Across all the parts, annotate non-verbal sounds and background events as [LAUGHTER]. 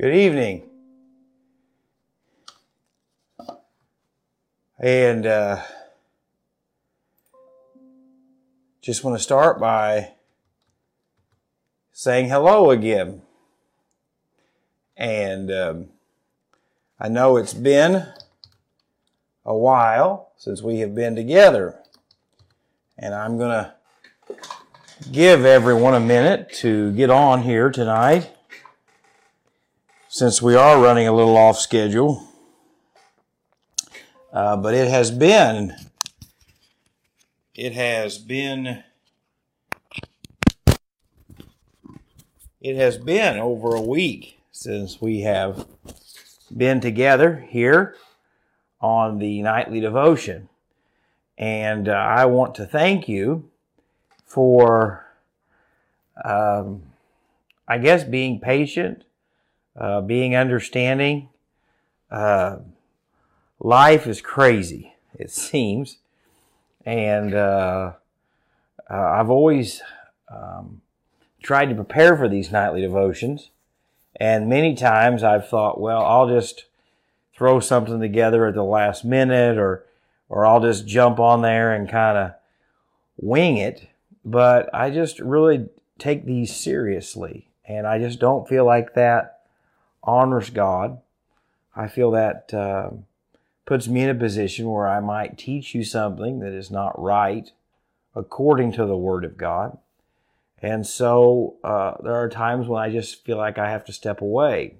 Good evening. And uh, just want to start by saying hello again. And um, I know it's been a while since we have been together. And I'm going to give everyone a minute to get on here tonight since we are running a little off schedule. Uh, but it has been, it has been, it has been over a week since we have been together here on the nightly devotion. And uh, I want to thank you for, um, I guess, being patient, uh, being understanding. Uh, life is crazy, it seems. And uh, uh, I've always um, tried to prepare for these nightly devotions. And many times I've thought, well, I'll just throw something together at the last minute or, or I'll just jump on there and kind of wing it but I just really take these seriously. And I just don't feel like that honors God. I feel that uh, puts me in a position where I might teach you something that is not right according to the Word of God. And so uh, there are times when I just feel like I have to step away.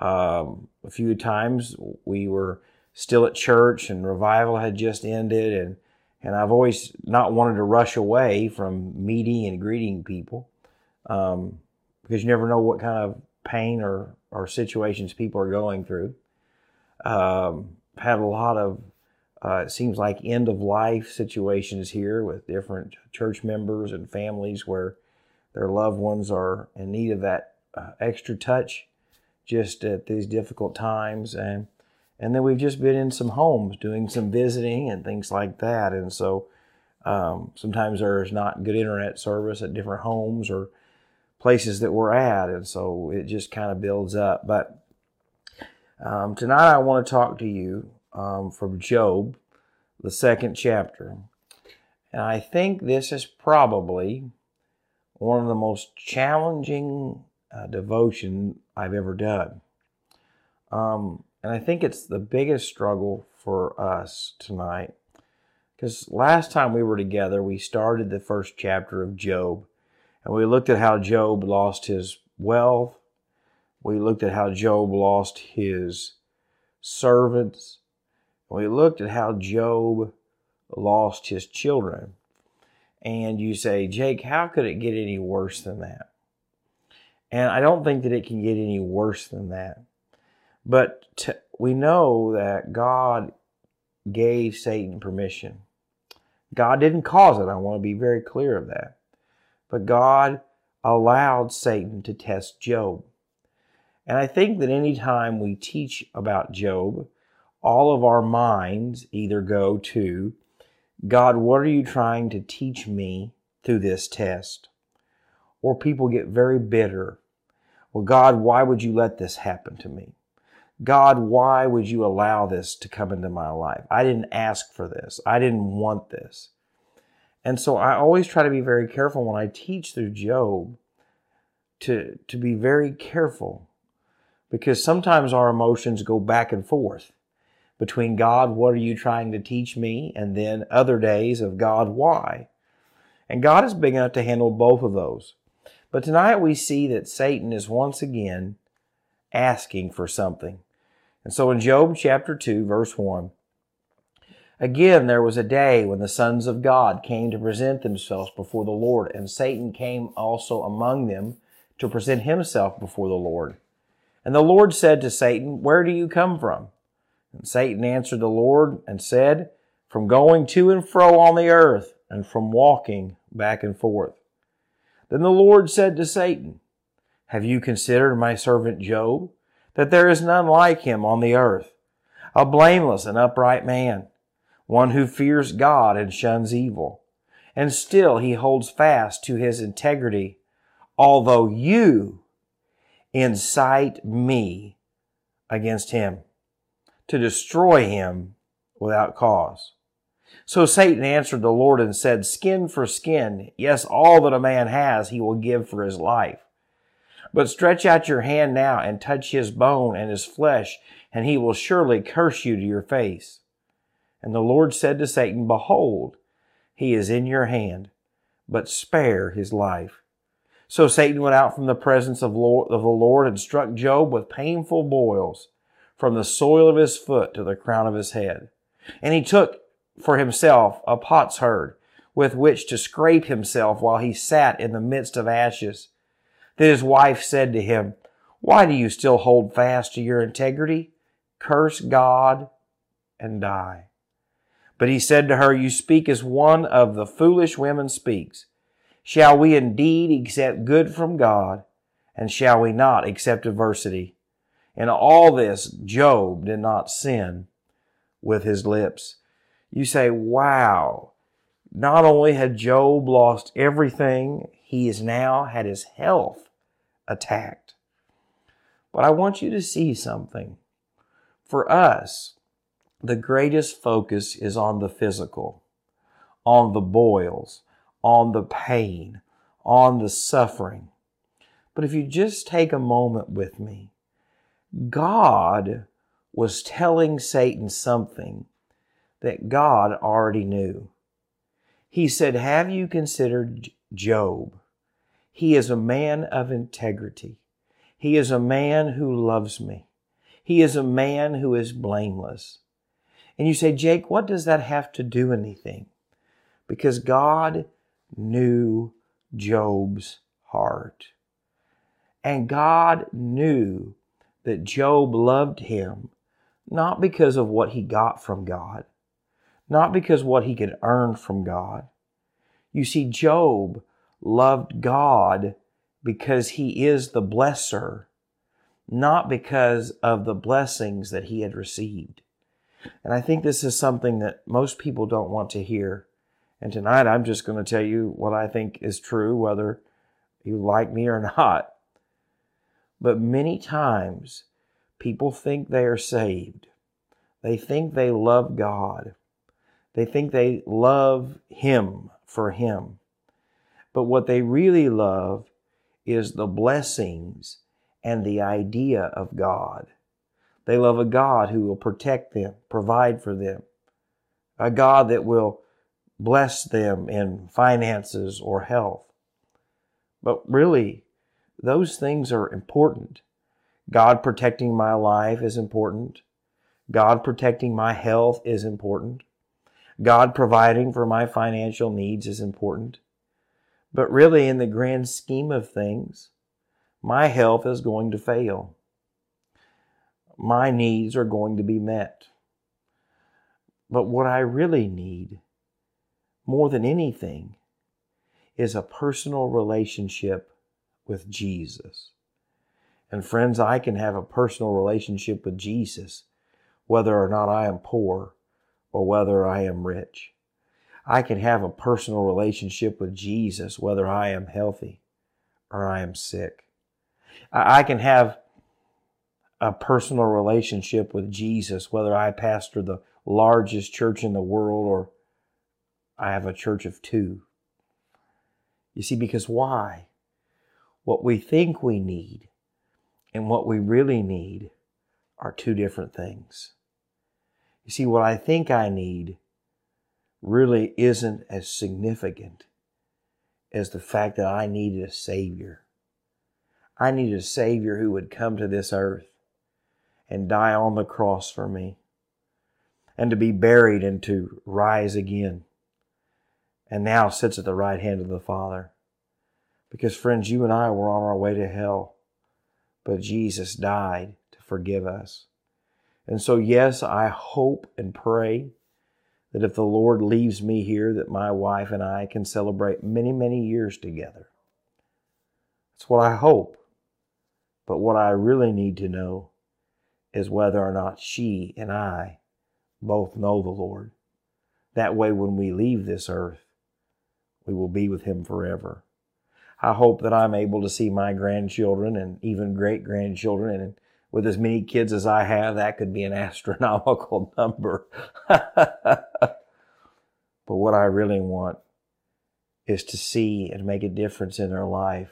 Um, a few times we were still at church and revival had just ended and and I've always not wanted to rush away from meeting and greeting people um, because you never know what kind of pain or, or situations people are going through. Um, had a lot of, uh, it seems like end of life situations here with different church members and families where their loved ones are in need of that uh, extra touch just at these difficult times. And and then we've just been in some homes doing some visiting and things like that. And so um, sometimes there's not good internet service at different homes or places that we're at. And so it just kind of builds up. But um, tonight I want to talk to you um, from Job, the second chapter. And I think this is probably one of the most challenging uh, devotion I've ever done. Um, and I think it's the biggest struggle for us tonight. Because last time we were together, we started the first chapter of Job. And we looked at how Job lost his wealth. We looked at how Job lost his servants. We looked at how Job lost his children. And you say, Jake, how could it get any worse than that? And I don't think that it can get any worse than that. But t- we know that God gave Satan permission. God didn't cause it. I want to be very clear of that. But God allowed Satan to test Job. And I think that anytime we teach about Job, all of our minds either go to, God, what are you trying to teach me through this test? Or people get very bitter. Well, God, why would you let this happen to me? God, why would you allow this to come into my life? I didn't ask for this. I didn't want this. And so I always try to be very careful when I teach through Job to, to be very careful because sometimes our emotions go back and forth between God, what are you trying to teach me? And then other days of God, why? And God is big enough to handle both of those. But tonight we see that Satan is once again asking for something. And so in Job chapter 2, verse 1, again there was a day when the sons of God came to present themselves before the Lord, and Satan came also among them to present himself before the Lord. And the Lord said to Satan, Where do you come from? And Satan answered the Lord and said, From going to and fro on the earth, and from walking back and forth. Then the Lord said to Satan, Have you considered my servant Job? that there is none like him on the earth, a blameless and upright man, one who fears God and shuns evil. And still he holds fast to his integrity, although you, incite me against him to destroy him without cause. So Satan answered the Lord and said, Skin for skin, yes, all that a man has he will give for his life. But stretch out your hand now and touch his bone and his flesh, and he will surely curse you to your face. And the Lord said to Satan, Behold, he is in your hand, but spare his life. So Satan went out from the presence of, Lord, of the Lord and struck Job with painful boils from the sole of his foot to the crown of his head. And he took for himself a potsherd with which to scrape himself while he sat in the midst of ashes. Then his wife said to him, Why do you still hold fast to your integrity? Curse God and die. But he said to her, You speak as one of the foolish women speaks. Shall we indeed accept good from God, and shall we not accept adversity? In all this, Job did not sin with his lips. You say, wow, not only had Job lost everything, he has now had his health attacked. But I want you to see something. For us, the greatest focus is on the physical, on the boils, on the pain, on the suffering. But if you just take a moment with me, God was telling Satan something that God already knew. He said, Have you considered Job? He is a man of integrity. He is a man who loves me. He is a man who is blameless. And you say, Jake, what does that have to do anything? Because God knew Job's heart. And God knew that Job loved him not because of what he got from God, not because what he could earn from God. You see, Job loved God because he is the blesser, not because of the blessings that he had received. And I think this is something that most people don't want to hear. And tonight I'm just going to tell you what I think is true, whether you like me or [LAUGHS] not. But many times people think they are saved. They think they love God. They think they love Him for Him. But what they really love is the blessings and the idea of God. They love a God who will protect them, provide for them, a God that will bless them in finances or health. But really, those things are important. God protecting my life is important. God protecting my health is important. God providing for my financial needs is important. But really, in the grand scheme of things, my health is going to fail. My needs are going to be met. But what I really need, more than anything, is a personal relationship with Jesus. And friends, I can have a personal relationship with Jesus whether or not I am poor or whether I am rich. I can have a personal relationship with Jesus whether I am healthy or I am sick. I can have a personal relationship with Jesus whether I pastor the largest church in the world or I have a church of two. You see, because why? What we think we need and what we really need are two different things. You see, what I think I need really isn't as significant as the fact that I needed a Savior. I needed a Savior who would come to this earth and die on the cross for me, and to be buried and to rise again, and now sits at the right hand of the Father. Because, friends, you and I were on our way to hell but Jesus died to forgive us. And so, yes, I hope and pray that if the Lord leaves me here, that my wife and I can celebrate many, many years together. That's what I hope. But what I really need to know is whether or not she and I both know the Lord. That way, when we leave this earth, we will be with Him forever. I hope that I'm able to see my grandchildren and even great grandchildren. And with as many kids as I have, that could be an [LAUGHS] astronomical number. [LAUGHS] but what I really want is to see and make a difference in their life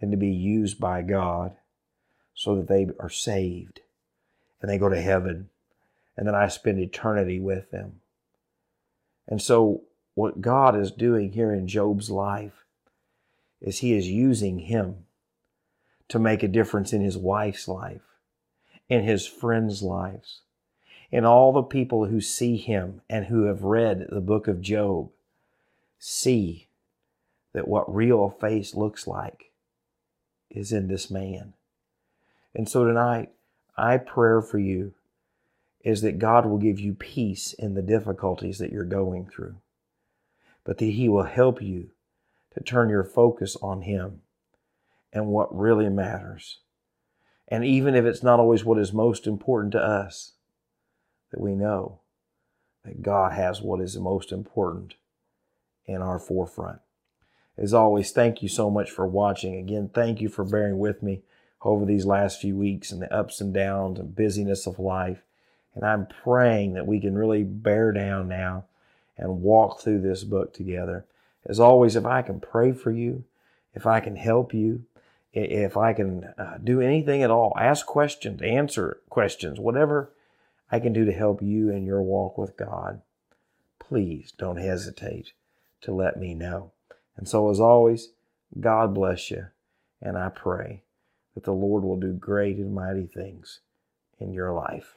and to be used by God so that they are saved and they go to heaven and then I spend eternity with them. And so, what God is doing here in Job's life is He is using him to make a difference in his wife's life, in his friends' lives, in all the people who see him and who have read the book of Job. See that what real faith looks like is in this man. And so tonight, I pray for you is that God will give you peace in the difficulties that you're going through, but that He will help you to turn your focus on Him and what really matters. And even if it's not always what is most important to us, that we know that God has what is most important in our forefront. As always, thank you so much for watching. Again, thank you for bearing with me over these last few weeks and the ups and downs and busyness of life. And I'm praying that we can really bear down now and walk through this book together. As always, if I can pray for you, if I can help you, if I can uh, do anything at all, ask questions, answer questions, whatever I can do to help you in your walk with God, please don't hesitate to let me know. And so, as always, God bless you, and I pray that the Lord will do great and mighty things in your life.